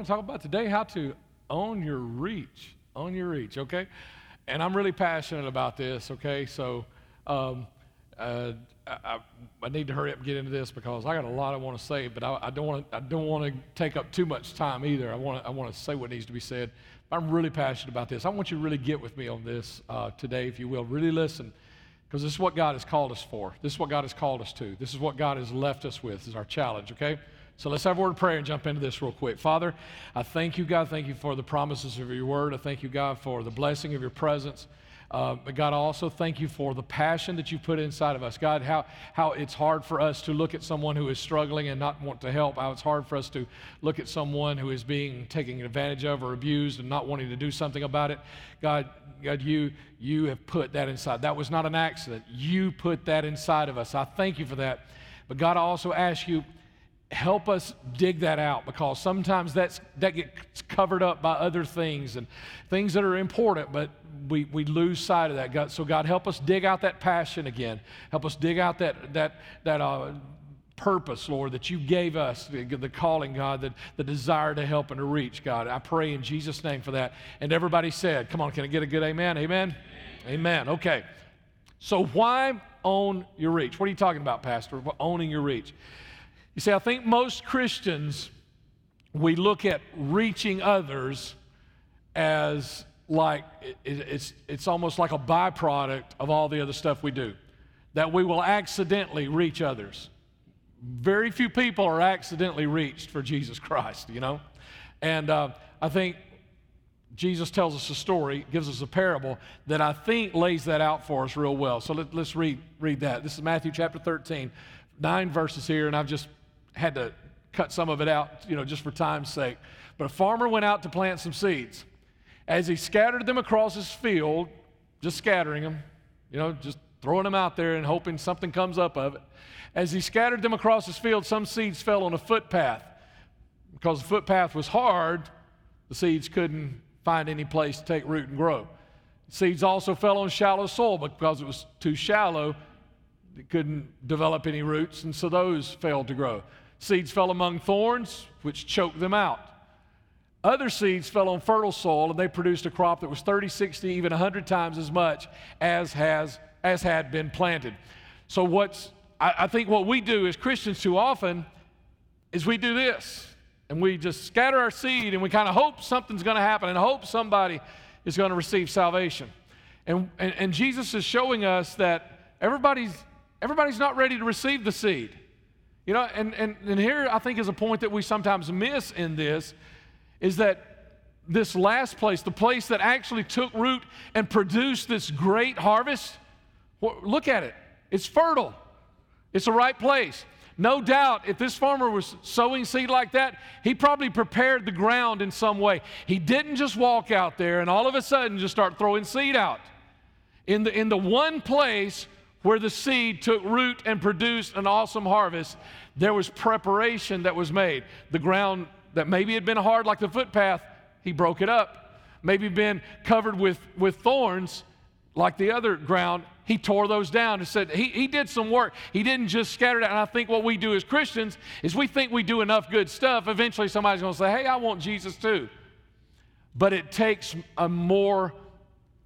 going to talk about today how to own your reach. Own your reach, okay? And I'm really passionate about this, okay? So um, uh, I, I, need to hurry up and get into this because I got a lot I want to say, but I, I don't want to. I don't want to take up too much time either. I want to. I want to say what needs to be said. I'm really passionate about this. I want you to really get with me on this uh, today, if you will. Really listen, because this is what God has called us for. This is what God has called us to. This is what God has left us with. This is our challenge. Okay. So let's have a word of prayer and jump into this real quick. Father, I thank you, God. Thank you for the promises of your word. I thank you, God, for the blessing of your presence. Uh, but God, I also thank you for the passion that you put inside of us. God, how, how it's hard for us to look at someone who is struggling and not want to help. How it's hard for us to look at someone who is being taken advantage of or abused and not wanting to do something about it. God, God, you, you have put that inside. That was not an accident. You put that inside of us. I thank you for that. But God, I also ask you, help us dig that out because sometimes that's, that gets covered up by other things and things that are important, but we, we lose sight of that. God, so, God, help us dig out that passion again. Help us dig out that, that, that uh, purpose, Lord, that you gave us, the, the calling, God, the, the desire to help and to reach, God. I pray in Jesus' name for that. And everybody said, Come on, can I get a good amen? Amen? Amen. amen. Okay. So, why own your reach? What are you talking about, Pastor? Owning your reach. You see, I think most Christians, we look at reaching others as like it's, it's almost like a byproduct of all the other stuff we do, that we will accidentally reach others. Very few people are accidentally reached for Jesus Christ, you know? And uh, I think Jesus tells us a story, gives us a parable that I think lays that out for us real well. So let, us read, read that. This is Matthew chapter 13, nine verses here, and I've just had to cut some of it out, you know, just for time's sake. But a farmer went out to plant some seeds. As he scattered them across his field, just scattering them, you know, just throwing them out there and hoping something comes up of it. As he scattered them across his field, some seeds fell on a footpath. Because the footpath was hard, the seeds couldn't find any place to take root and grow. Seeds also fell on shallow soil but because it was too shallow, it couldn't develop any roots, and so those failed to grow. Seeds fell among thorns, which choked them out. Other seeds fell on fertile soil, and they produced a crop that was 30, 60, even 100 times as much as, has, as had been planted. So, what's, I, I think what we do as Christians too often is we do this, and we just scatter our seed, and we kind of hope something's going to happen, and hope somebody is going to receive salvation. And, and, and Jesus is showing us that everybody's, everybody's not ready to receive the seed. You know, and, and, and here I think is a point that we sometimes miss in this is that this last place, the place that actually took root and produced this great harvest, look at it. It's fertile, it's the right place. No doubt, if this farmer was sowing seed like that, he probably prepared the ground in some way. He didn't just walk out there and all of a sudden just start throwing seed out. In the, in the one place where the seed took root and produced an awesome harvest, there was preparation that was made. The ground that maybe had been hard like the footpath, he broke it up. Maybe been covered with, with thorns like the other ground, he tore those down and said he, he did some work. He didn't just scatter it. And I think what we do as Christians is we think we do enough good stuff. Eventually, somebody's going to say, hey, I want Jesus too. But it takes a more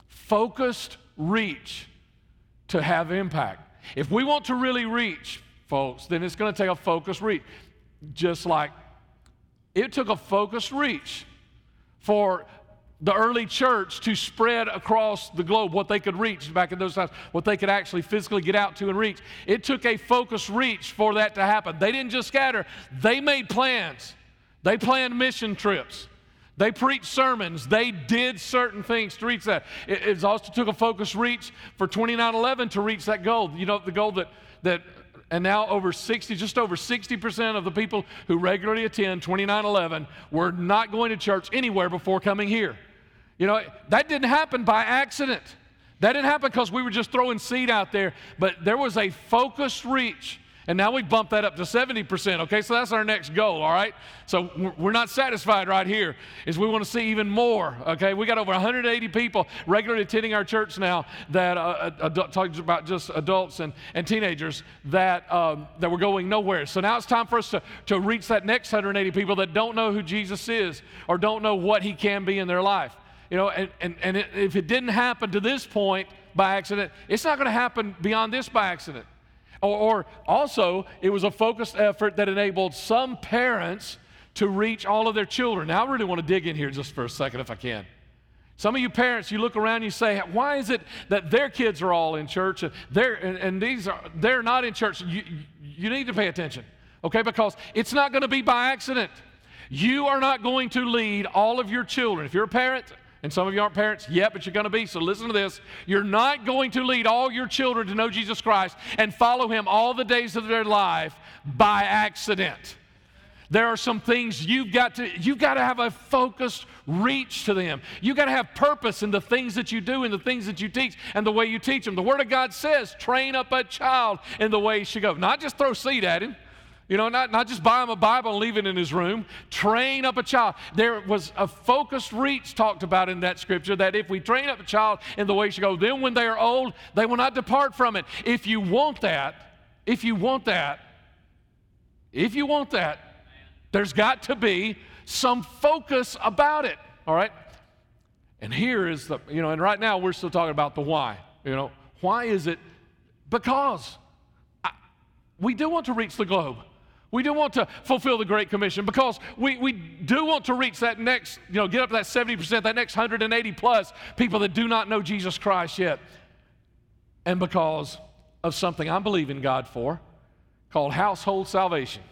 focused reach to have impact. If we want to really reach folks, then it's going to take a focused reach. Just like it took a focused reach for the early church to spread across the globe what they could reach back in those times, what they could actually physically get out to and reach. It took a focused reach for that to happen. They didn't just scatter, they made plans. They planned mission trips. They preached sermons. They did certain things to reach that. It, it also took a focused reach for 2911 to reach that goal. You know, the goal that, that and now over 60, just over 60% of the people who regularly attend 2911 were not going to church anywhere before coming here. You know, that didn't happen by accident. That didn't happen because we were just throwing seed out there, but there was a focused reach. And now we bump that up to 70%. Okay, so that's our next goal, all right? So we're not satisfied right here, is we want to see even more. Okay, we got over 180 people regularly attending our church now that uh, adult, talking about just adults and, and teenagers that, um, that were going nowhere. So now it's time for us to, to reach that next 180 people that don't know who Jesus is or don't know what he can be in their life. You know, and, and, and if it didn't happen to this point by accident, it's not going to happen beyond this by accident. Or, or also, it was a focused effort that enabled some parents to reach all of their children. Now, I really want to dig in here just for a second, if I can. Some of you parents, you look around, you say, why is it that their kids are all in church and, they're, and, and these are, they're not in church? You, you need to pay attention, okay? Because it's not going to be by accident. You are not going to lead all of your children. If you're a parent, and some of you aren't parents yet, but you're going to be. So listen to this. You're not going to lead all your children to know Jesus Christ and follow him all the days of their life by accident. There are some things you've got to you've got to have a focused reach to them. You've got to have purpose in the things that you do and the things that you teach and the way you teach them. The Word of God says, train up a child in the way he should go. Not just throw seed at him. You know, not, not just buy him a Bible and leave it in his room. Train up a child. There was a focused reach talked about in that scripture that if we train up a child in the way should go, then when they are old, they will not depart from it. If you want that, if you want that, if you want that, there's got to be some focus about it. All right? And here is the, you know, and right now we're still talking about the why. You know, why is it? Because I, we do want to reach the globe. We do want to fulfill the Great Commission because we, we do want to reach that next, you know, get up to that 70%, that next 180 plus people that do not know Jesus Christ yet. And because of something I'm believing God for called household salvation.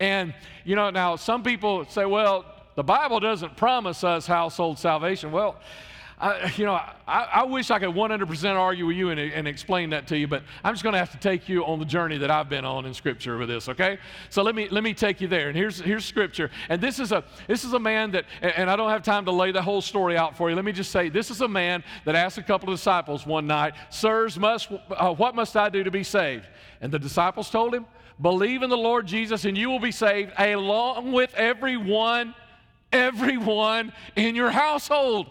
And, you know, now some people say, well, the Bible doesn't promise us household salvation. Well, I, you know, I, I, wish I could 100% argue with you and, and explain that to you, but I'm just going to have to take you on the journey that I've been on in Scripture with this. Okay, so let me let me take you there. And here's here's Scripture, and this is a this is a man that, and I don't have time to lay the whole story out for you. Let me just say, this is a man that asked a couple of disciples one night, "Sirs, must uh, what must I do to be saved?" And the disciples told him, "Believe in the Lord Jesus, and you will be saved, along with everyone." Everyone in your household.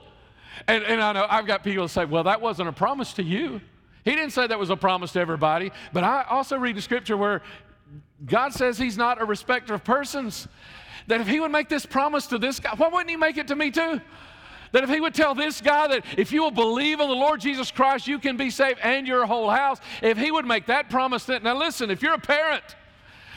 And, and I know I've got people say, well, that wasn't a promise to you. He didn't say that was a promise to everybody. But I also read the scripture where God says he's not a respecter of persons. That if he would make this promise to this guy, why wouldn't he make it to me too? That if he would tell this guy that if you will believe in the Lord Jesus Christ, you can be saved and your whole house, if he would make that promise, that, now listen, if you're a parent,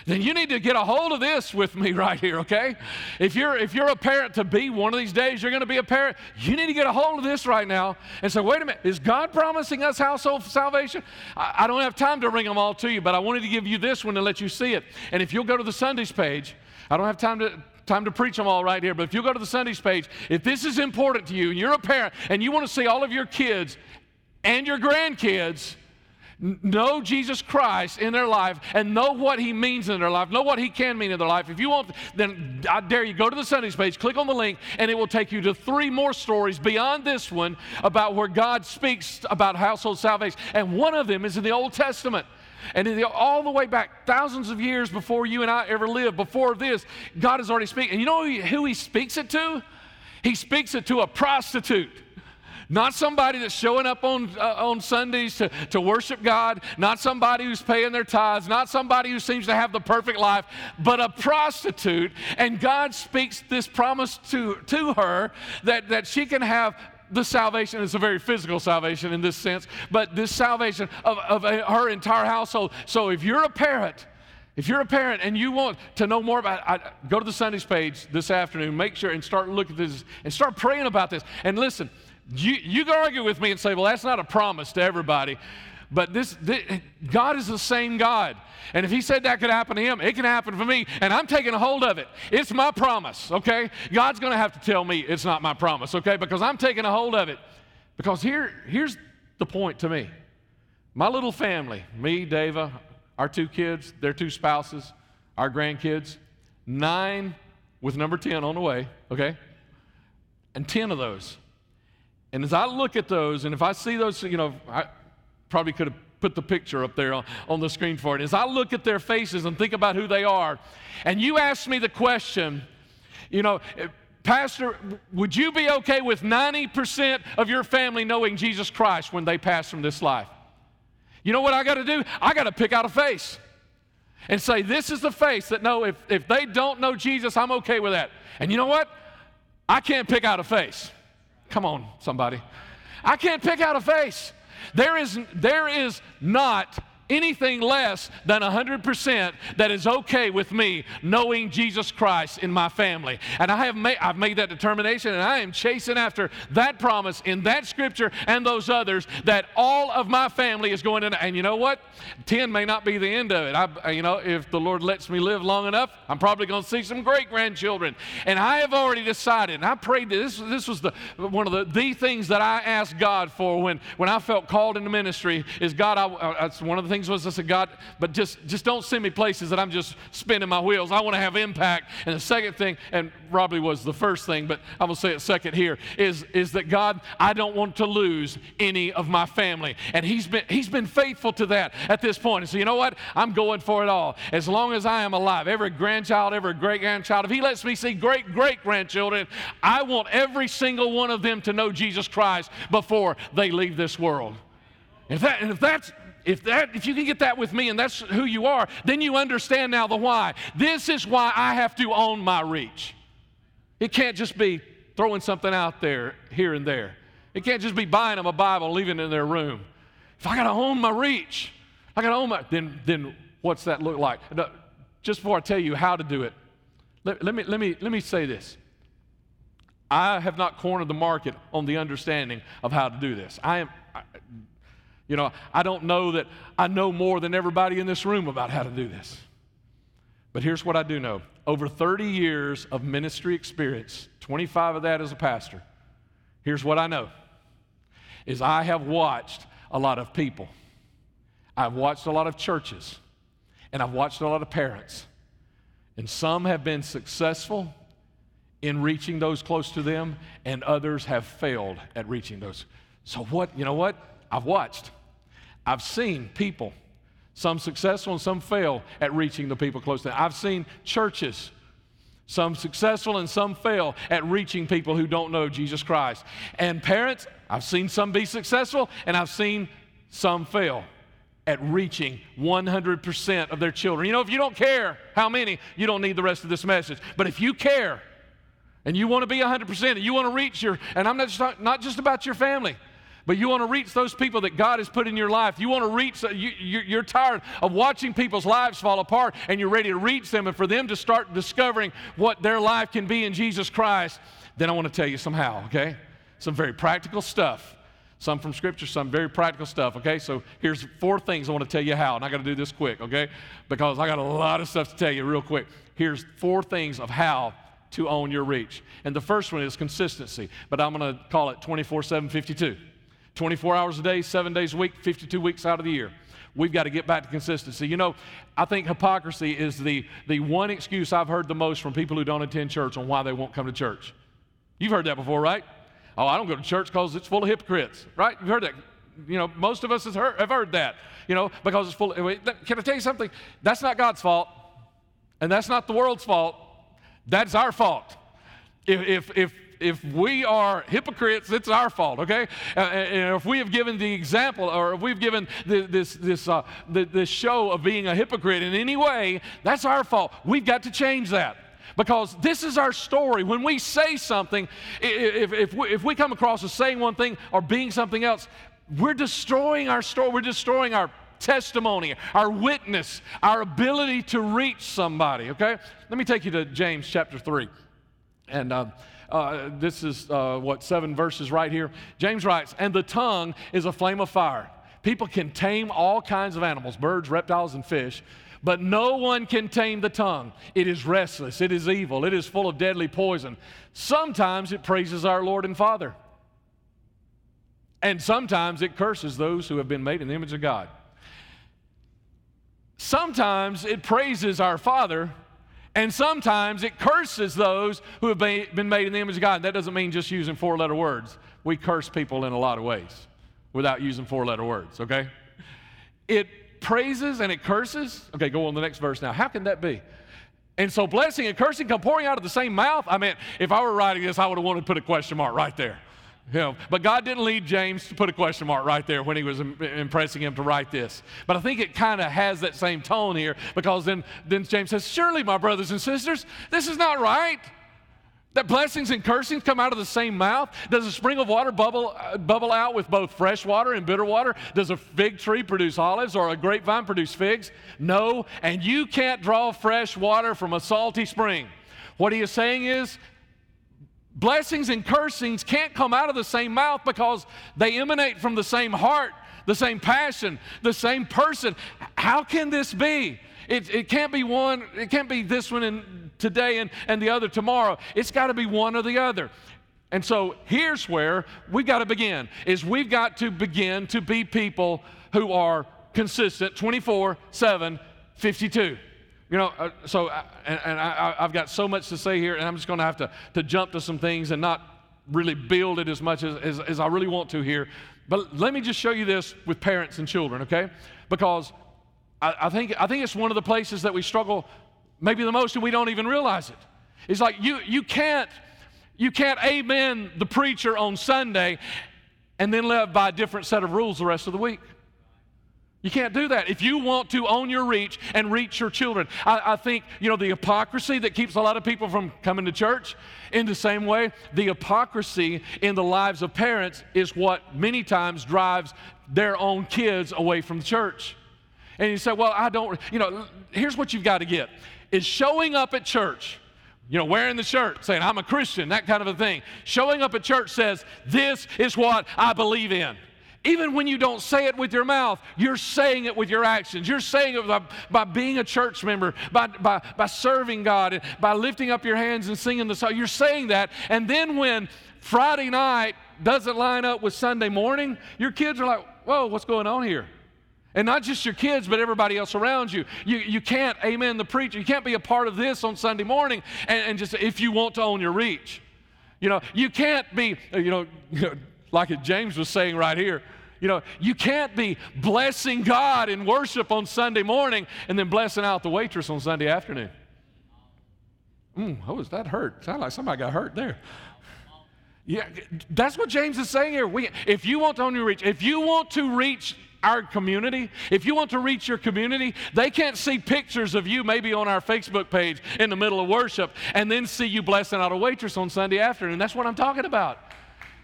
then you need to get a hold of this with me right here, okay? If you're if you're a parent to be one of these days, you're going to be a parent. You need to get a hold of this right now and say, wait a minute, is God promising us household salvation? I, I don't have time to ring them all to you, but I wanted to give you this one to let you see it. And if you'll go to the Sundays page, I don't have time to time to preach them all right here, but if you go to the Sundays page, if this is important to you and you're a parent and you want to see all of your kids and your grandkids know Jesus Christ in their life and know what He means in their life, know what He can mean in their life. If you want, then I dare you go to the Sundays page, click on the link, and it will take you to three more stories beyond this one about where God speaks about household salvation. And one of them is in the Old Testament. And the, all the way back, thousands of years before you and I ever lived, before this, God is already speaking. And you know who He speaks it to? He speaks it to a prostitute. Not somebody that's showing up on, uh, on Sundays to, to worship God, not somebody who's paying their tithes, not somebody who seems to have the perfect life, but a prostitute. And God speaks this promise to, to her that, that she can have the salvation is a very physical salvation in this sense, but this salvation of, of her entire household. So if you're a parent, if you're a parent and you want to know more about I, go to the Sundays page this afternoon, make sure and start looking at this and start praying about this. And listen, you, you can argue with me and say, well, that's not a promise to everybody. But this, this, God is the same God. And if He said that could happen to Him, it can happen for me. And I'm taking a hold of it. It's my promise, okay? God's going to have to tell me it's not my promise, okay? Because I'm taking a hold of it. Because here, here's the point to me my little family, me, Dava, our two kids, their two spouses, our grandkids, nine with number 10 on the way, okay? And 10 of those and as I look at those, and if I see those, you know, I probably could have put the picture up there on, on the screen for it. As I look at their faces and think about who they are, and you ask me the question, you know, eh, Pastor, would you be okay with 90% of your family knowing Jesus Christ when they pass from this life? You know what I got to do? I got to pick out a face and say, This is the face that no, if, if they don't know Jesus, I'm okay with that. And you know what? I can't pick out a face. Come on, somebody. I can't pick out a face. There is, there is not anything less than 100% that is okay with me knowing Jesus Christ in my family. And I have made, I've made that determination and I am chasing after that promise in that scripture and those others that all of my family is going to, and you know what? 10 may not be the end of it. I, you know, if the Lord lets me live long enough, I'm probably going to see some great grandchildren. And I have already decided, and I prayed this, this was the, one of the, the things that I asked God for when, when I felt called into ministry is God, I, that's one of the things things was I said, God, but just, just don't send me places that I'm just spinning my wheels. I want to have impact. And the second thing, and probably was the first thing, but I'm going to say it second here, is, is that God, I don't want to lose any of my family. And he's been, he's been faithful to that at this point. And so, you know what? I'm going for it all. As long as I am alive, every grandchild, every great grandchild, if he lets me see great great grandchildren, I want every single one of them to know Jesus Christ before they leave this world. If that, if that's if that if you can get that with me and that's who you are, then you understand now the why. This is why I have to own my reach. It can't just be throwing something out there here and there. It can't just be buying them a Bible, leaving it in their room. If I got to own my reach, I got to own my then then what's that look like? just before I tell you how to do it, let, let, me let me let me say this. I have not cornered the market on the understanding of how to do this. I am you know, I don't know that I know more than everybody in this room about how to do this. But here's what I do know over 30 years of ministry experience, 25 of that as a pastor, here's what I know is I have watched a lot of people. I've watched a lot of churches and I've watched a lot of parents. And some have been successful in reaching those close to them, and others have failed at reaching those. So, what, you know what? I've watched. I've seen people, some successful and some fail at reaching the people close to them. I've seen churches, some successful and some fail at reaching people who don't know Jesus Christ. And parents, I've seen some be successful and I've seen some fail at reaching 100% of their children. You know, if you don't care how many, you don't need the rest of this message. But if you care, and you want to be 100% and you want to reach your and i'm not just, not just about your family but you want to reach those people that God has put in your life. You want to reach, uh, you, you're tired of watching people's lives fall apart and you're ready to reach them and for them to start discovering what their life can be in Jesus Christ. Then I want to tell you somehow, okay? Some very practical stuff. Some from Scripture, some very practical stuff, okay? So here's four things I want to tell you how, and I got to do this quick, okay? Because I got a lot of stuff to tell you real quick. Here's four things of how to own your reach. And the first one is consistency, but I'm going to call it 24 7 52. 24 hours a day, seven days a week, 52 weeks out of the year. We've got to get back to consistency. You know, I think hypocrisy is the, the one excuse I've heard the most from people who don't attend church on why they won't come to church. You've heard that before, right? Oh, I don't go to church because it's full of hypocrites, right? You've heard that. You know, most of us have heard, have heard that, you know, because it's full of, can I tell you something? That's not God's fault, and that's not the world's fault. That's our fault. If, if, if if we are hypocrites, it's our fault, okay? Uh, and if we have given the example or if we've given the, this, this, uh, the, this show of being a hypocrite in any way, that's our fault. We've got to change that because this is our story. When we say something, if, if, we, if we come across as saying one thing or being something else, we're destroying our story. We're destroying our testimony, our witness, our ability to reach somebody, okay? Let me take you to James chapter 3. And uh, uh, this is uh, what, seven verses right here. James writes, And the tongue is a flame of fire. People can tame all kinds of animals, birds, reptiles, and fish, but no one can tame the tongue. It is restless, it is evil, it is full of deadly poison. Sometimes it praises our Lord and Father, and sometimes it curses those who have been made in the image of God. Sometimes it praises our Father and sometimes it curses those who have been made in the image of God. That doesn't mean just using four letter words. We curse people in a lot of ways without using four letter words, okay? it praises and it curses. Okay, go on the next verse now. How can that be? And so blessing and cursing come pouring out of the same mouth. I mean, if I were writing this, I would have wanted to put a question mark right there. Know, but God didn't lead James to put a question mark right there when he was impressing him to write this. But I think it kind of has that same tone here because then, then James says, Surely, my brothers and sisters, this is not right. That blessings and cursings come out of the same mouth? Does a spring of water bubble, uh, bubble out with both fresh water and bitter water? Does a fig tree produce olives or a grapevine produce figs? No, and you can't draw fresh water from a salty spring. What he is saying is, blessings and cursings can't come out of the same mouth because they emanate from the same heart, the same passion, the same person. How can this be? It, it can't be one, it can't be this one and today and, and the other tomorrow. It's got to be one or the other. And so here's where we've got to begin is we've got to begin to be people who are consistent 24 7 52 you know uh, so uh, and, and I, have got so much to say here and i'm just going to have to to jump to some things and not really build it as much as, as, as i really want to here but let me just show you this with parents and children okay because I, I, think, I think it's one of the places that we struggle maybe the most and we don't even realize it. It's like you, you can't you can't amen the preacher on Sunday and then live by a different set of rules the rest of the week. You can't do that. If you want to own your reach and reach your children, I, I, think, you know, the hypocrisy that keeps a lot of people from coming to church, in the same way, the hypocrisy in the lives of parents is what many times drives their own kids away from the church. And you say, well, I don't, you know, here's what you've got to get is showing up at church, you know, wearing the shirt, saying, I'm a Christian, that kind of a thing. Showing up at church says, this is what I believe in. Even when you don't say it with your mouth, you're saying it with your actions. You're saying it by, by being a church member, by, by, by serving God, by lifting up your hands and singing the song. You're saying that. And then when Friday night doesn't line up with Sunday morning, your kids are like, whoa, what's going on here? And not just your kids, but everybody else around you. You, you can't, amen, the preacher, you can't be a part of this on Sunday morning and, and just if you want to own your reach. You know, you can't be, you know like James was saying right here, you know, you can't be blessing God in worship on Sunday morning and then blessing out the waitress on Sunday afternoon. Mm, oh, is that hurt? Sound like somebody got hurt there. Yeah, that's what James is saying here. We, if you want to reach, if you want to reach our community, if you want to reach your community, they can't see pictures of you maybe on our Facebook page in the middle of worship and then see you blessing out a waitress on Sunday afternoon. That's what I'm talking about.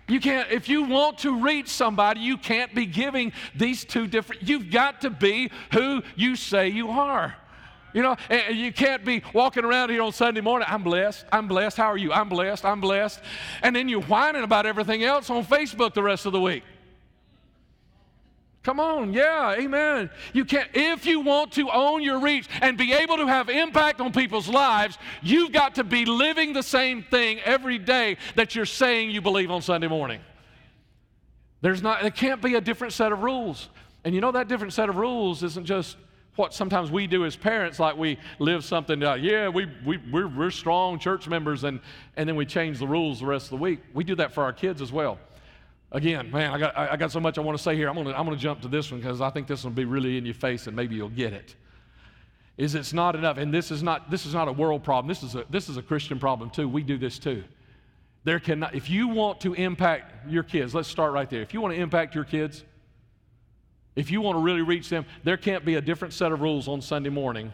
You can't, if you want to reach somebody, you can't be giving these two different, you've got to be who you say you are. You know, and you can't be walking around here on Sunday morning, I'm blessed, I'm blessed, how are you? I'm blessed, I'm blessed. And then you're whining about everything else on Facebook the rest of the week. Come on, yeah, amen. You can't, if you want to own your reach and be able to have impact on people's lives, you've got to be living the same thing every day that you're saying you believe on Sunday morning. There's not, there can't be a different set of rules. And you know that different set of rules isn't just what sometimes we do as parents, like we live something, uh, yeah, we, we, we're, we're strong church members, and, and then we change the rules the rest of the week. We do that for our kids as well. Again, man, I got, I got so much I want to say here. I'm going to I'm to jump to this one because I think this will be really in your face and maybe you'll get it. Is it's not enough, and this is not this is not a world problem. This is a this is a Christian problem too. We do this too. There cannot, if you want to impact your kids, let's start right there. If you want to impact your kids, if you want to really reach them, there can't be a different set of rules on Sunday morning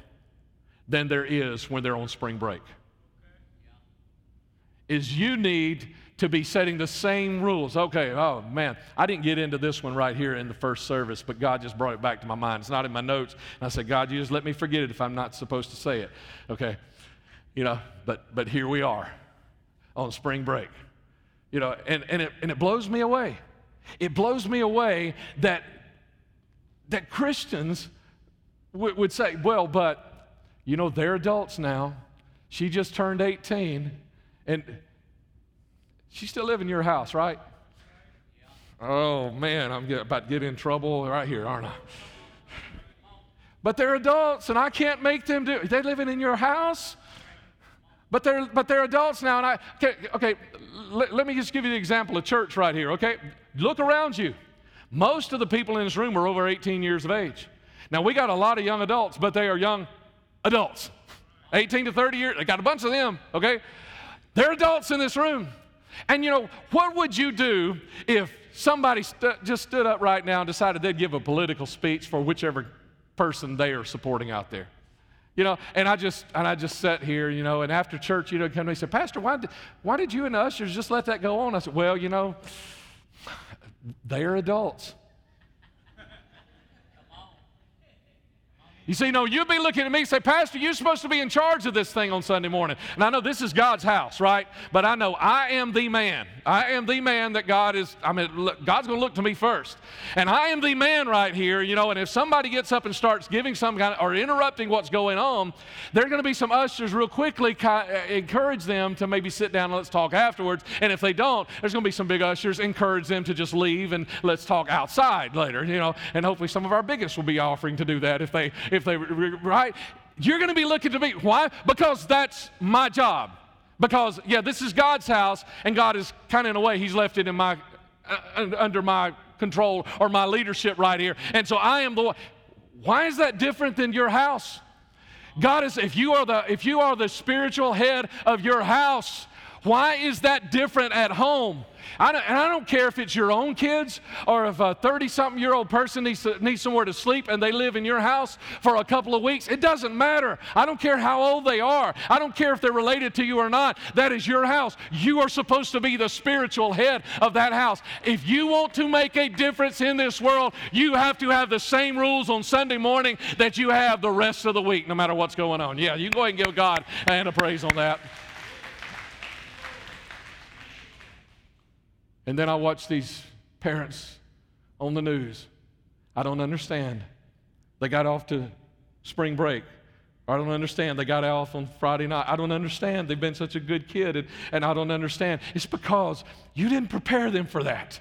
than there is when they're on spring break. Is you need to be setting the same rules. Okay, oh man, I didn't get into this one right here in the first service, but God just brought it back to my mind. It's not in my notes. And I said, God, you just let me forget it if I'm not supposed to say it. Okay, you know, but but here we are on spring break. You know, and, and it and it blows me away. It blows me away that that Christians w- would say, well, but you know, they're adults now. She just turned 18. And She's still live in your house, right? Oh man, I'm about to get in trouble right here, aren't I? But they're adults, and I can't make them do. They're living in your house, but they're but they're adults now. And I okay, okay. Let, let me just give you the example of church right here. Okay, look around you. Most of the people in this room are over 18 years of age. Now, we got a lot of young adults, but they are young adults. 18 to 30 years, they got a bunch of them, okay? They're adults in this room. And you know, what would you do if somebody st- just stood up right now and decided they'd give a political speech for whichever person they are supporting out there? You know, and I just and I just sat here, you know, and after church, you know, come to me and said, Pastor, why did, why did you and the ushers just let that go on? I said, Well, you know, they are adults. You see, no, you'd be looking at me and say, Pastor, you're supposed to be in charge of this thing on Sunday morning. And I know this is God's house, right? But I know I am the man. I am the man that God is, I mean, look, God's going to look to me first. And I am the man right here, you know, and if somebody gets up and starts giving some kind of, or interrupting what's going on, there are going to be some ushers real quickly uh, encourage them to maybe sit down and let's talk afterwards. And if they don't, there's going to be some big ushers encourage them to just leave and let's talk outside later, you know. And hopefully some of our biggest will be offering to do that if they, if right? You're going to be looking to me. Why? Because that's my job. Because, yeah, this is God's house, and God is kind of in a way, He's left it in my, uh, under my control or my leadership right here. And so I am the one. Why is that different than your house? God is, if you are the, if you are the spiritual head of your house, why is that different at home? I and I don't care if it's your own kids or if a 30 something year old person needs, to, needs somewhere to sleep and they live in your house for a couple of weeks. It doesn't matter. I don't care how old they are. I don't care if they're related to you or not. That is your house. You are supposed to be the spiritual head of that house. If you want to make a difference in this world, you have to have the same rules on Sunday morning that you have the rest of the week, no matter what's going on. Yeah, you go ahead and give God a hand of praise on that. And then I watch these parents on the news. I don't understand. They got off to spring break. I don't understand. They got off on Friday night. I don't understand. They've been such a good kid, and, and I don't understand. It's because you didn't prepare them for that.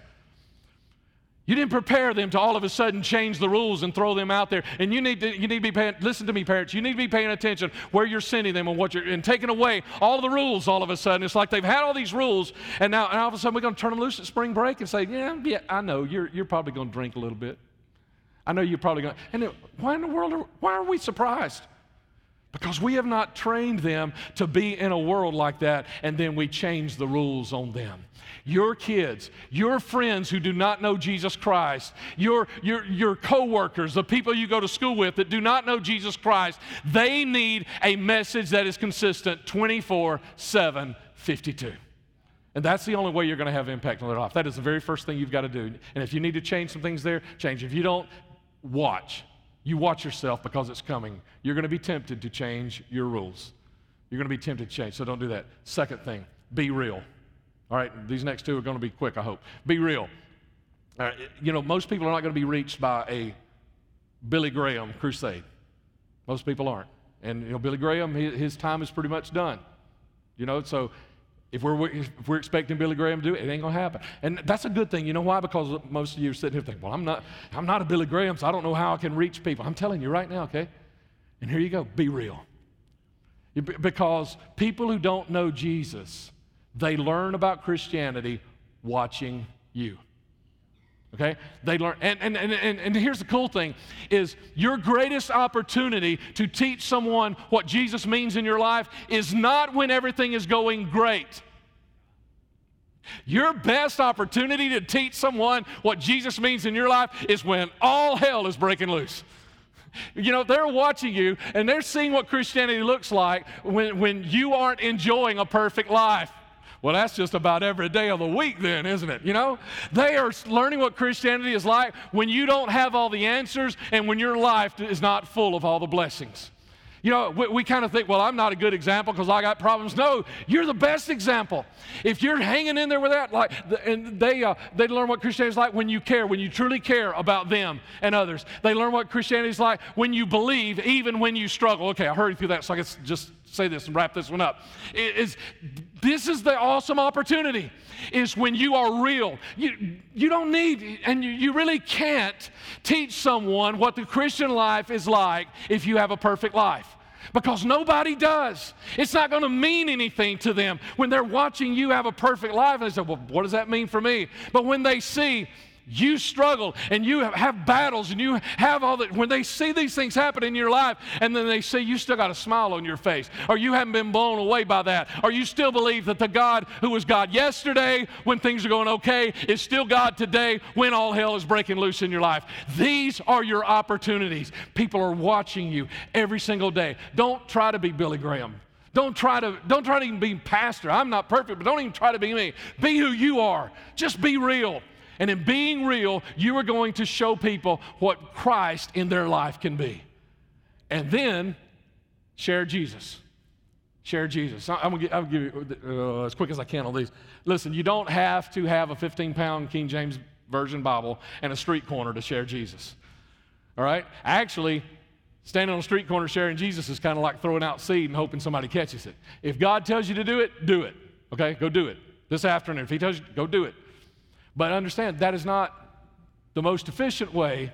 You didn't prepare them to all of a sudden change the rules and throw them out there. And you need to, you need to be paying, listen to me, parents, you need to be paying attention where you're sending them and what you're, and taking away all the rules all of a sudden. It's like they've had all these rules, and now and all of a sudden we're going to turn them loose at spring break and say, yeah, yeah, I know, you're, you're probably going to drink a little bit. I know you're probably going to. And then, why in the world, are, why are we surprised? Because we have not trained them to be in a world like that, and then we change the rules on them. Your kids, your friends who do not know Jesus Christ, your, your, your coworkers, the people you go to school with that do not know Jesus Christ, they need a message that is consistent 24 7, 52. And that's the only way you're going to have impact on their life. That is the very first thing you've got to do. And if you need to change some things there, change. If you don't, watch. You watch yourself because it's coming. You're going to be tempted to change your rules. You're going to be tempted to change, so don't do that. Second thing, be real. All right, these next two are going to be quick, I hope. Be real. you know, most people are not going to be reached by a Billy Graham crusade. Most people aren't. And, you know, Billy Graham, his time is pretty much done. You know, so if we're, if we're expecting Billy Graham to do it, it ain't going to happen. And that's a good thing. You know why? Because most of you are sitting here thinking, well, I'm not, I'm not a Billy Graham, so I don't know how I can reach people. I'm telling you right now, okay? And here you go be real. Because people who don't know Jesus, they learn about Christianity watching you. Okay? They learn, and, and, and, and, here's the cool thing is your greatest opportunity to teach someone what Jesus means in your life is not when everything is going great. Your best opportunity to teach someone what Jesus means in your life is when all hell is breaking loose. You know, they're watching you and they're seeing what Christianity looks like when, when you aren't enjoying a perfect life. Well, that's just about every day of the week, then, isn't it? You know, they are learning what Christianity is like when you don't have all the answers and when your life is not full of all the blessings. You know, we, we kind of think, well, I'm not a good example because I got problems. No, you're the best example. If you're hanging in there with that, like, and they uh, they learn what Christianity is like when you care, when you truly care about them and others. They learn what Christianity is like when you believe, even when you struggle. Okay, I hurried through that so I can just say this and wrap this one up. Is this is the awesome opportunity is when you are real. You, you don't need, and you, you really can't teach someone what the Christian life is like if you have a perfect life because nobody does. It's not going to mean anything to them when they're watching you have a perfect life and they say, Well, what does that mean for me? But when they see you struggle and you have battles and you have all that, when they see these things happen in your life and then they see you still got a smile on your face or you haven't been blown away by that or you still believe that the God who was God yesterday when things are going okay is still God today when all hell is breaking loose in your life. These are your opportunities. People are watching you every single day. Don't try to be Billy Graham. Don't try to don't try to even be pastor. I'm not perfect, but don't even try to be me. Be who you are. Just be real. And in being real, you are going to show people what Christ in their life can be. And then share Jesus. Share Jesus. I'm going to give you uh, as quick as I can on these. Listen, you don't have to have a 15 pound King James Version Bible and a street corner to share Jesus. All right? Actually, standing on a street corner sharing Jesus is kind of like throwing out seed and hoping somebody catches it. If God tells you to do it, do it. Okay? Go do it. This afternoon. If He tells you, go do it. But understand, that is not the most efficient way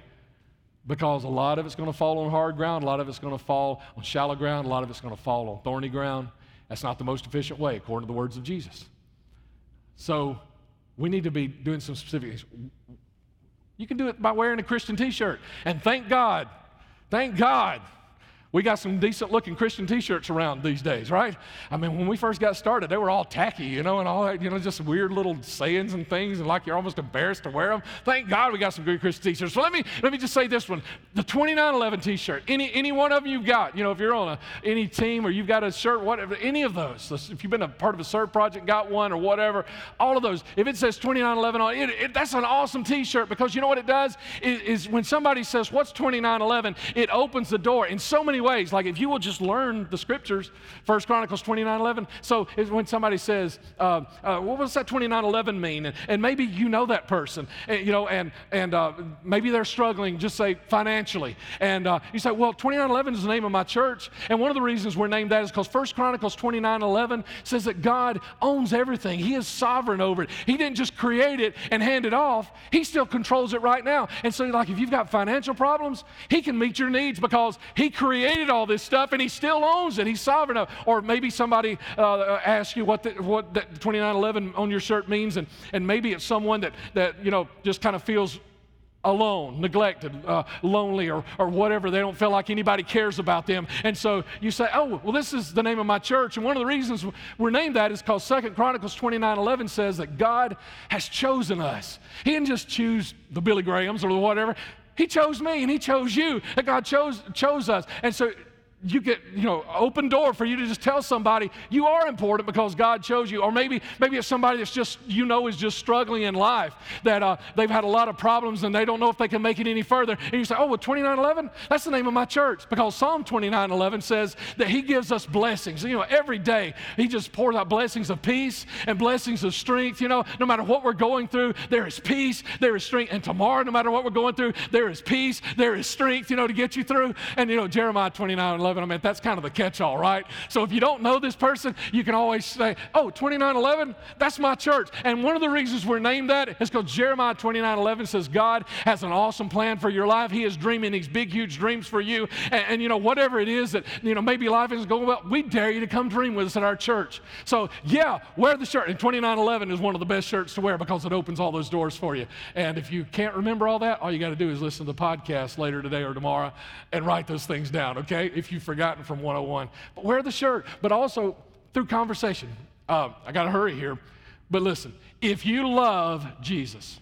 because a lot of it's going to fall on hard ground, a lot of it's going to fall on shallow ground, a lot of it's going to fall on thorny ground. That's not the most efficient way, according to the words of Jesus. So we need to be doing some specific things. You can do it by wearing a Christian t shirt. And thank God, thank God we got some decent looking Christian t shirts around these days, right? I mean, when we first got started, they were all tacky, you know, and all that, you know, just weird little sayings and things, and like you're almost embarrassed to wear them. Thank God we got some good Christian t shirts. So let me, let me just say this one the 2911 t shirt. Any, any one of them you've got, you know, if you're on a, any team or you've got a shirt, whatever, any of those, if you've been a part of a serve project, got one or whatever, all of those, if it says 2911 on it, it that's an awesome t shirt because you know what it does? Is, is when somebody says, What's 2911? It opens the door in so many ways. Like if you will just learn the scriptures, First Chronicles 29 11. So when somebody says, uh, uh, what does that 29 11 mean? And, and, maybe you know that person, and, you know, and, and uh, maybe they're struggling, just say financially. And uh, you say, well, 29 11 is the name of my church. And one of the reasons we're named that is because First Chronicles 29 11 says that God owns everything, He is sovereign over it. He didn't just create it and hand it off, He still controls it right now. And so, like, if you've got financial problems, He can meet your needs because He created all this stuff and he still owns it. He's sovereign. Or maybe somebody uh, asks you what, the, what that 2911 on your shirt means, and, and maybe it's someone that, that, you know, just kind of feels alone, neglected, uh, lonely, or, or whatever. They don't feel like anybody cares about them. And so you say, oh, well, this is the name of my church. And one of the reasons we're named that is because Second Chronicles 29 11 says that God has chosen us. He didn't just choose the Billy Grahams or whatever. He chose me and He chose you. That God chose, chose us. And so you get, you know, open door for you to just tell somebody you are important because God chose you. Or maybe, maybe it's somebody that's just, you know, is just struggling in life, that uh, they've had a lot of problems and they don't know if they can make it any further. And you say, oh, well, 2911, that's the name of my church because Psalm 2911 says that He gives us blessings. You know, every day He just pours out blessings of peace and blessings of strength. You know, no matter what we're going through, there is peace, there is strength. And tomorrow, no matter what we're going through, there is peace, there is strength, you know, to get you through. And, you know, Jeremiah 2911, 11. I mean, that's kind of the catch all, right? So if you don't know this person, you can always say, oh, 2911, that's my church. And one of the reasons we're named that is because Jeremiah 2911 says God has an awesome plan for your life. He is dreaming these big, huge dreams for you. And, and you know, whatever it is that, you know, maybe life isn't going well, we dare you to come dream with us at our church. So yeah, wear the shirt. And 2911 is one of the best shirts to wear because it opens all those doors for you. And if you can't remember all that, all you got to do is listen to the podcast later today or tomorrow and write those things down, okay? If you forgot forgotten from 101. But wear the shirt, but also through conversation. Uh, I got to hurry here, but listen if you love Jesus,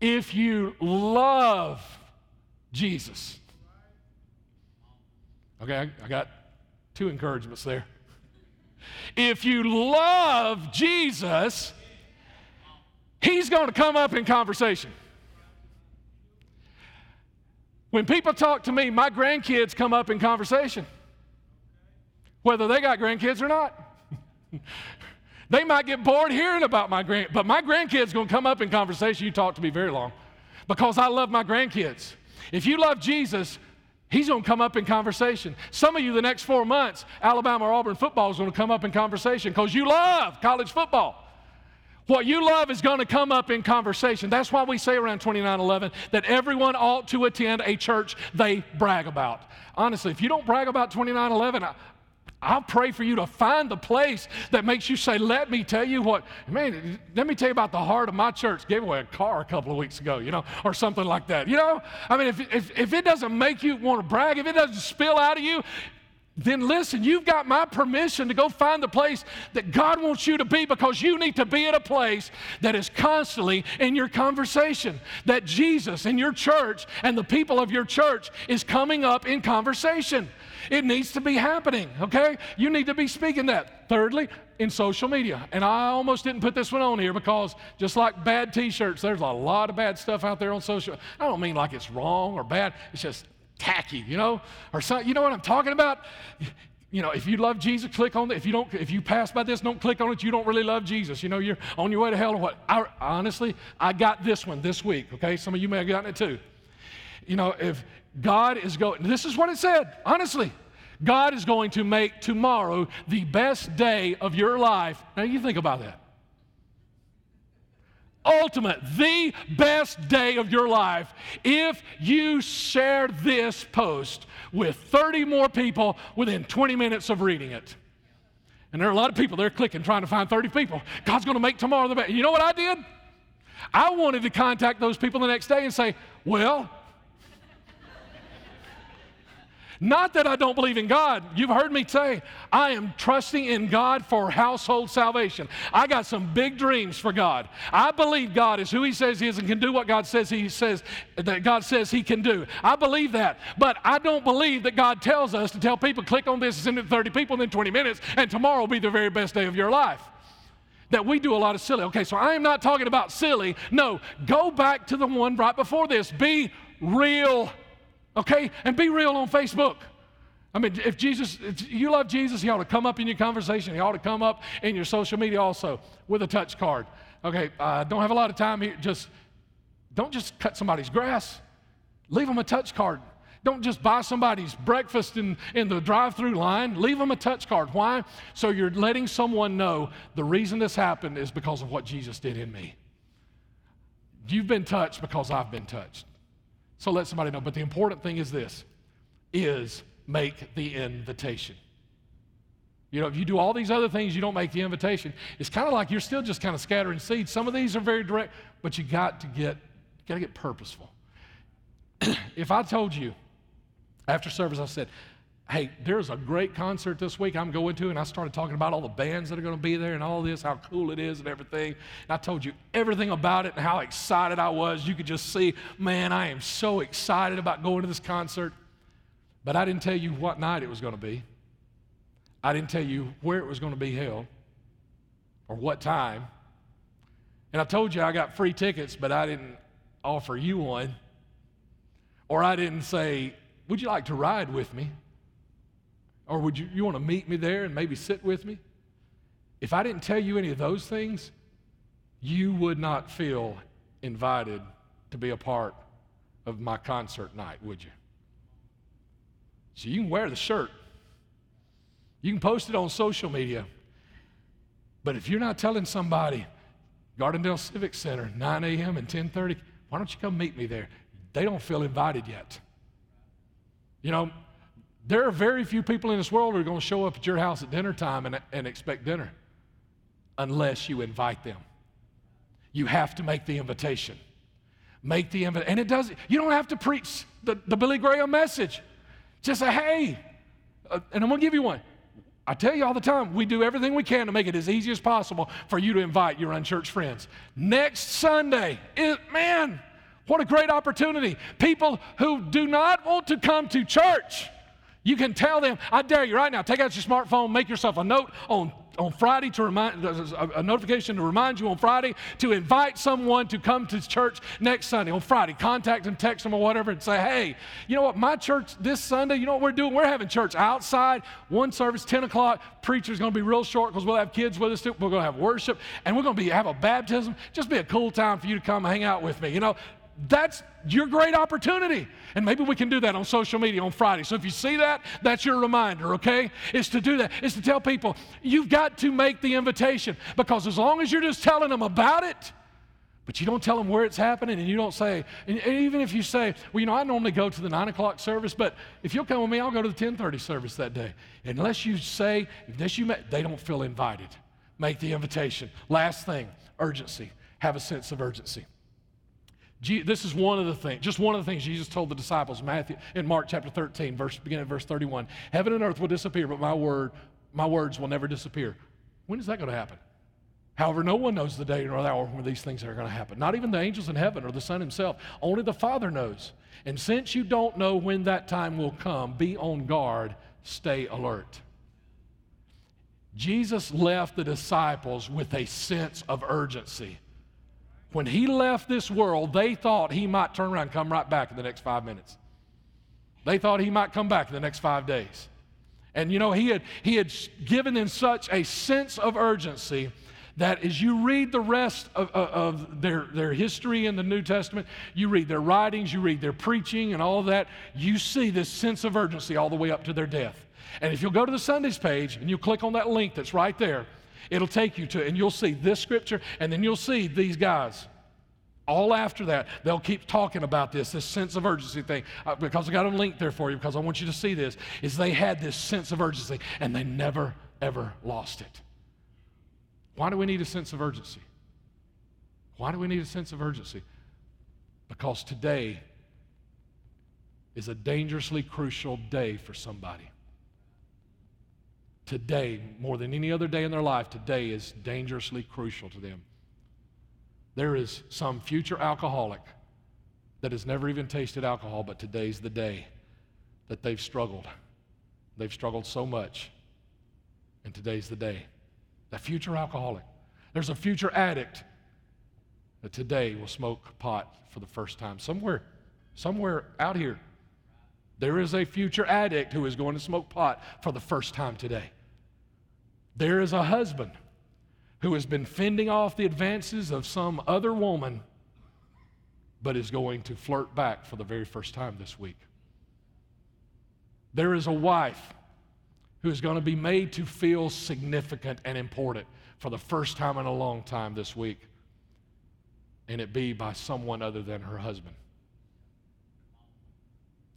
if you love Jesus, okay, I, I got two encouragements there. If you love Jesus, He's going to come up in conversation. When people talk to me, my grandkids come up in conversation, whether they got grandkids or not. they might get bored hearing about my grand, but my grandkids gonna come up in conversation. You talk to me very long because I love my grandkids. If you love Jesus, He's going to come up in conversation. Some of you, the next four months, Alabama or Auburn football is going to come up in conversation because you love college football. What you love is going to come up in conversation. That's why we say around 2911 that everyone ought to attend a church they brag about. Honestly, if you don't brag about 2911, I'll pray for you to find the place that makes you say, Let me tell you what, man, let me tell you about the heart of my church. Gave away a car a couple of weeks ago, you know, or something like that. You know, I mean, if, if, if it doesn't make you want to brag, if it doesn't spill out of you, then listen, you've got my permission to go find the place that God wants you to be because you need to be at a place that is constantly in your conversation. That Jesus in your church and the people of your church is coming up in conversation. It needs to be happening, okay? You need to be speaking that. Thirdly, in social media. And I almost didn't put this one on here because just like bad t shirts, there's a lot of bad stuff out there on social. I don't mean like it's wrong or bad, it's just tacky, you know? Or something. you know what I'm talking about? You know, if you love Jesus, click on it. If you don't, if you pass by this, don't click on it. You don't really love Jesus. You know, you're on your way to hell or what? I, honestly, I got this one this week. Okay, some of you may have gotten it too. You know, if God is going, this is what it said, honestly. God is going to make tomorrow the best day of your life. Now, you think about that. Ultimate, the best day of your life if you share this post with 30 more people within 20 minutes of reading it. And there are a lot of people they're clicking, trying to find 30 people. God's going to make tomorrow the best. You know what I did? I wanted to contact those people the next day and say, Well, not that I don't believe in God. You've heard me say, I am trusting in God for household salvation. I got some big dreams for God. I believe God is who He says He is and can do what God says He says that God says He can do. I believe that. But I don't believe that God tells us to tell people, click on this, send it to 30 people in 20 minutes, and tomorrow will be the very best day of your life that we do a lot of silly. Okay, so I am not talking about silly. No, go back to the one right before this. Be real okay? And be real on Facebook. I mean, if Jesus, if you love Jesus, he ought to come up in your conversation. He ought to come up in your social media also with a touch card. Okay, I uh, don't have a lot of time here. Just don't just cut somebody's grass. Leave them a touch card. Don't just buy somebody's breakfast in, in the drive through line. Leave them a touch card. Why? So you're letting someone know the reason this happened is because of what Jesus did in me. You've been touched because I've been touched. So let somebody know. But the important thing is this is make the invitation. You know, if you do all these other things, you don't make the invitation. It's kind of like you're still just kind of scattering seeds. Some of these are very direct, but you got to get got to get purposeful. if I told you after service, I said, hey, there's a great concert this week I'm going to, and I started talking about all the bands that are going to be there and all this, how cool it is and everything. And I told you everything about it and how excited I was. You could just see, man, I am so excited about going to this concert. But I didn't tell you what night it was going to be. I didn't tell you where it was going to be held or what time. And I told you I got free tickets, but I didn't offer you one. Or I didn't say, Would you like to ride with me? Or would you, you want to meet me there and maybe sit with me? If I didn't tell you any of those things, you would not feel invited to be a part of my concert night, would you? So you can wear the shirt. You can post it on social media. But if you're not telling somebody, Gardendale Civic Center, 9 a.m. and 10:30, why don't you come meet me there? They don't feel invited yet. You know, there are very few people in this world who are going to show up at your house at dinner time and, and expect dinner unless you invite them. You have to make the invitation. Make the invitation. And it does, you don't have to preach the, the Billy Graham message. Just say, hey, uh, and I'm going to give you one. I tell you all the time, we do everything we can to make it as easy as possible for you to invite your unchurched friends. Next Sunday, it, man, what a great opportunity. People who do not want to come to church you can tell them, I dare you right now, take out your smartphone, make yourself a note on, on Friday to remind, uh, uh, uh, a notification to remind you on Friday to invite someone to come to church next Sunday on Friday. Contact them, text them, or whatever, and say, hey, you know what, my church this Sunday, you know what we're doing? We're having church outside, one service, 10 o'clock. Preacher's going to be real short because we'll have kids with us too. We're going to have worship, and we're going to be have a baptism. Just be a cool time for you to come hang out with me. You know, that's your great opportunity. And maybe we can do that on social media on Friday. So if you see that, that's your reminder, okay? Is to do that, is to tell people, you've got to make the invitation because as long as you're just telling them about it, But you don't tell them where it's happening, and you don't say, and even if you say, well, you know, I normally go to the nine o'clock service, but if you'll come with me, I'll go to the ten thirty service that day. Unless you say, unless you, they don't feel invited. Make the invitation. Last thing, urgency. Have a sense of urgency. This is one of the things, just one of the things Jesus told the disciples, Matthew in Mark chapter 13, verse beginning at verse 31. Heaven and earth will disappear, but my word, my words will never disappear. When is that going to happen? However, no one knows the day or the hour when these things are going to happen. Not even the angels in heaven or the Son himself. Only the Father knows. And since you don't know when that time will come, be on guard, stay alert. Jesus left the disciples with a sense of urgency. When he left this world, they thought he might turn around and come right back in the next five minutes. They thought he might come back in the next five days. And you know, he had, he had given them such a sense of urgency that as you read the rest of, of, of, their, their history in the New Testament, you read their writings, you read their preaching, and all that, you see this sense of urgency all the way up to their death. And if you'll go to the Sundays page and you click on that link that's right there, it'll take you to, and you'll see this scripture, and then you'll see these guys. All after that, they'll keep talking about this, this sense of urgency thing. Uh, because I got a link there for you, because I want you to see this, is they had this sense of urgency, and they never, ever lost it. Why do we need a sense of urgency? Why do we need a sense of urgency? Because today is a dangerously crucial day for somebody. Today, more than any other day in their life, today is dangerously crucial to them. There is some future alcoholic that has never even tasted alcohol, but today's the day that they've struggled. They've struggled so much, and today's the day the future alcoholic. There's a future addict that today will smoke pot for the first time. Somewhere, somewhere out here, there is a future addict who is going to smoke pot for the first time today. There is a husband who has been fending off the advances of some other woman, but is going to flirt back for the very first time this week. There is a wife who is going to be made to feel significant and important for the first time in a long time this week, and it be by someone other than her husband.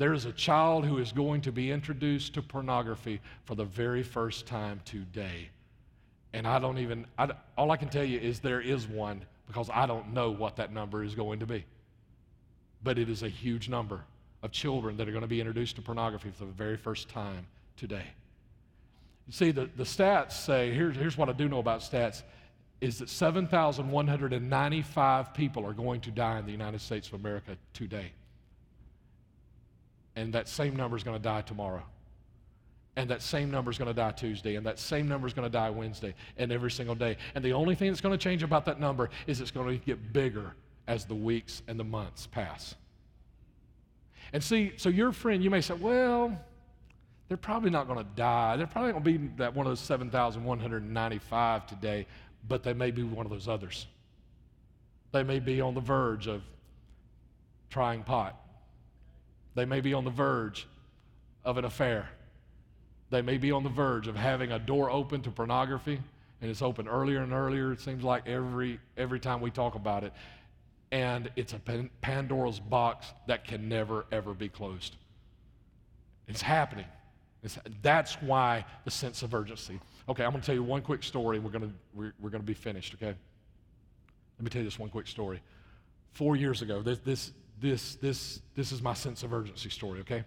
There is a child who is going to be introduced to pornography for the very first time today. And I don't even, I, all I can tell you is there is one because I don't know what that number is going to be. But it is a huge number of children that are going to be introduced to pornography for the very first time today. You see, the, the stats say here's, here's what I do know about stats is that 7,195 people are going to die in the United States of America today. And that same number is going to die tomorrow. And that same number is going to die Tuesday. And that same number is going to die Wednesday and every single day. And the only thing that's going to change about that number is it's going to get bigger as the weeks and the months pass. And see, so your friend, you may say, well, they're probably not going to die. They're probably going to be that one of those 7,195 today, but they may be one of those others. They may be on the verge of trying pot. They may be on the verge of an affair. They may be on the verge of having a door open to pornography, and it's open earlier and earlier. It seems like every, every time we talk about it. And it's a Pandora's box that can never, ever be closed. It's happening. It's, that's why the sense of urgency. Okay, I'm going to tell you one quick story. We're going to we're, we're going to be finished. Okay. Let me tell you this one quick story. Four years ago, this this this this this is my sense of urgency story. Okay.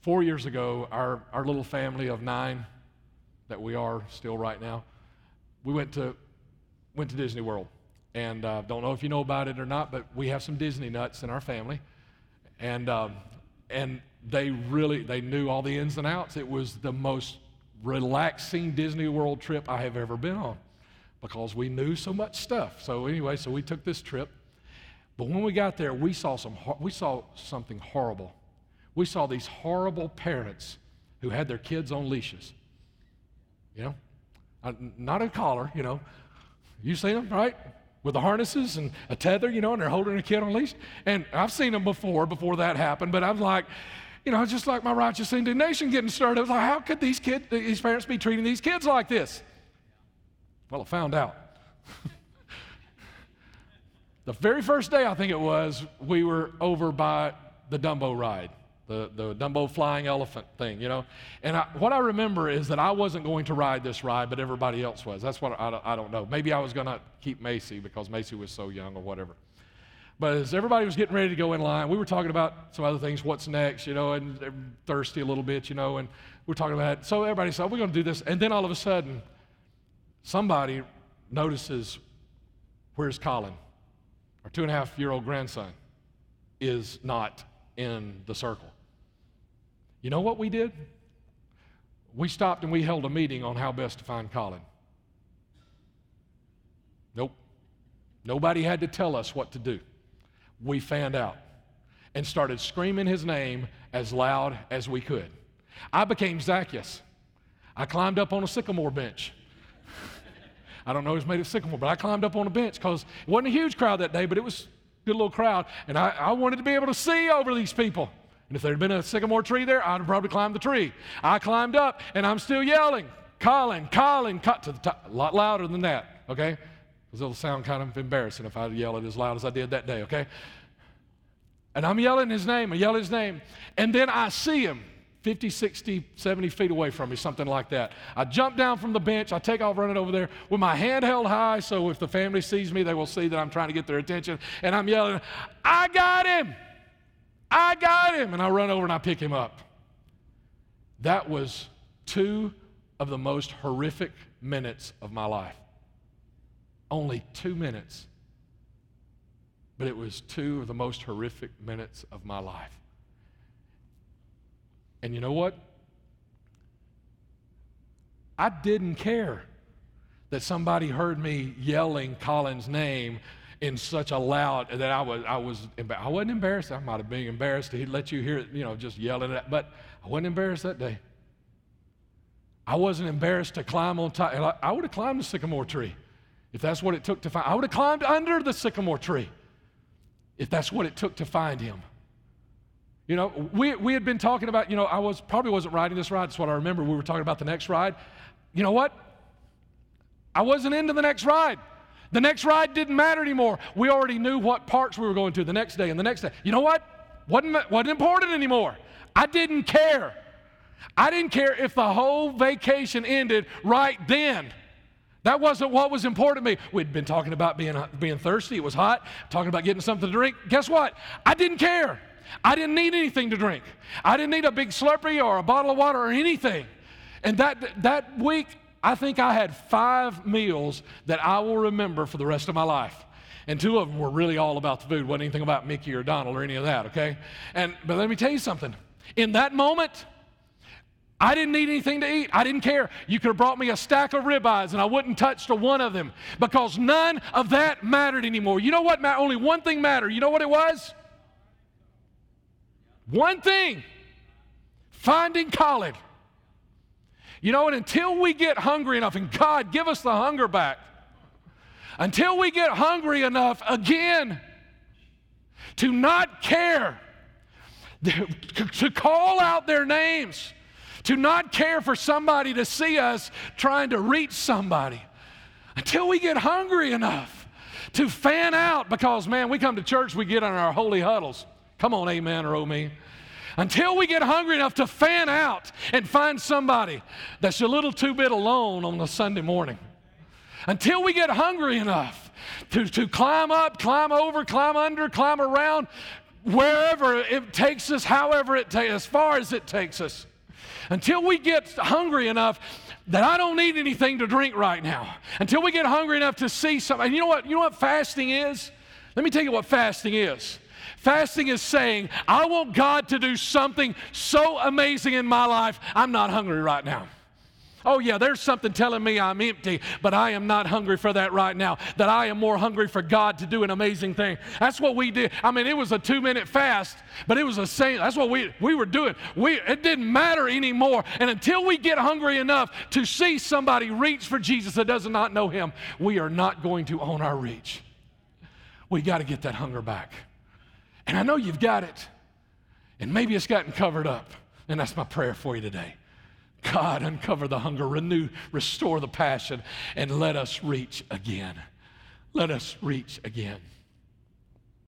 Four years ago, our our little family of nine, that we are still right now, we went to went to Disney World, and uh, don't know if you know about it or not, but we have some Disney nuts in our family, and um, and they really they knew all the ins and outs. It was the most relaxing Disney World trip I have ever been on because we knew so much stuff. So anyway, so we took this trip. But when we got there, we saw some we saw something horrible. We saw these horrible parents who had their kids on leashes. You know, uh, not a collar. You know, you seen them right? with the harnesses and a tether, you know, and they're holding a kid on a leash. And I've seen them before, before that happened, but I'm like, you know, just like my righteous indignation getting stirred. I was like, how could these kids, these parents be treating these kids like this? Well, I found out. the very first day, I think it was, we were over by the Dumbo ride, the, the Dumbo flying elephant thing, you know. And I, what I remember is that I wasn't going to ride this ride, but everybody else was. That's what I, I don't know. Maybe I was going to keep Macy because Macy was so young or whatever. But as everybody was getting ready to go in line, we were talking about some other things, what's next, you know, and, and thirsty a little bit, you know, and we're talking about it. So everybody said, we're going to do this. And then all of a sudden, somebody notices, where's Colin? Our two and a half year old grandson is not in the circle. You know what we did? We stopped and we held a meeting on how best to find Colin. Nope. Nobody had to tell us what to do we fanned out and started screaming his name as loud as we could. I became Zacchaeus. I climbed up on a sycamore bench. I don't know who's made of sycamore, but I climbed up on a bench because it wasn't a huge crowd that day, but it was a good little crowd. And I, I wanted to be able to see over these people. And if there had been a sycamore tree there, I'd have probably climbed the tree. I climbed up and I'm still yelling, Colin, Colin, cut to the top, a lot louder than that, okay? Because it'll sound kind of embarrassing if I yell it as loud as I did that day, okay? And I'm yelling his name, I yell his name. And then I see him 50, 60, 70 feet away from me, something like that. I jump down from the bench, I take off running over there with my hand held high so if the family sees me, they will see that I'm trying to get their attention. And I'm yelling, I got him! I got him! And I run over and I pick him up. That was two of the most horrific minutes of my life. Only two minutes. But it was two of the most horrific minutes of my life. And you know what? I didn't care that somebody heard me yelling Colin's name in such a loud that I was I was I wasn't embarrassed. I might have been embarrassed he'd let you hear it, you know, just yelling it, but I wasn't embarrassed that day. I wasn't embarrassed to climb on top. I would have climbed the sycamore tree. If that's what it took to find, I would have climbed under the sycamore tree if that's what it took to find him. You know, we, we had been talking about, you know, I was probably wasn't riding this ride, that's what I remember. We were talking about the next ride. You know what? I wasn't into the next ride. The next ride didn't matter anymore. We already knew what parks we were going to the next day and the next day. You know what? Wasn't, wasn't important anymore. I didn't care. I didn't care if the whole vacation ended right then. That wasn't what was important to me. We'd been talking about being, being thirsty, it was hot, talking about getting something to drink. Guess what? I didn't care. I didn't need anything to drink. I didn't need a big Slurpee or a bottle of water or anything. And that, that week, I think I had five meals that I will remember for the rest of my life. And two of them were really all about the food, wasn't anything about Mickey or Donald or any of that, okay? And but let me tell you something. In that moment, I didn't need anything to eat. I didn't care. You could have brought me a stack of ribeyes and I wouldn't touch one of them because none of that mattered anymore. You know what? Only one thing mattered. You know what it was? One thing finding Colin. You know, and until we get hungry enough, and God, give us the hunger back, until we get hungry enough again to not care, to call out their names to not care for somebody to see us trying to reach somebody until we get hungry enough to fan out because, man, we come to church, we get on our holy huddles. Come on, amen or oh me. Until we get hungry enough to fan out and find somebody that's a little too bit alone on a Sunday morning. Until we get hungry enough to, to climb up, climb over, climb under, climb around, wherever it takes us, however it takes, as far as it takes us until we get hungry enough that I don't need anything to drink right now, until we get hungry enough to see something. You know what? You know what fasting is? Let me tell you what fasting is. Fasting is saying, I want God to do something so amazing in my life, I'm not hungry right now. Oh, yeah, there's something telling me I'm empty, but I am not hungry for that right now. That I am more hungry for God to do an amazing thing. That's what we did. I mean, it was a two minute fast, but it was a same. That's what we, we were doing. We, it didn't matter anymore. And until we get hungry enough to see somebody reach for Jesus that does not know him, we are not going to own our reach. We got to get that hunger back. And I know you've got it. And maybe it's gotten covered up. And that's my prayer for you today. God, uncover the hunger, renew, restore the passion, and let us reach again. Let us reach again.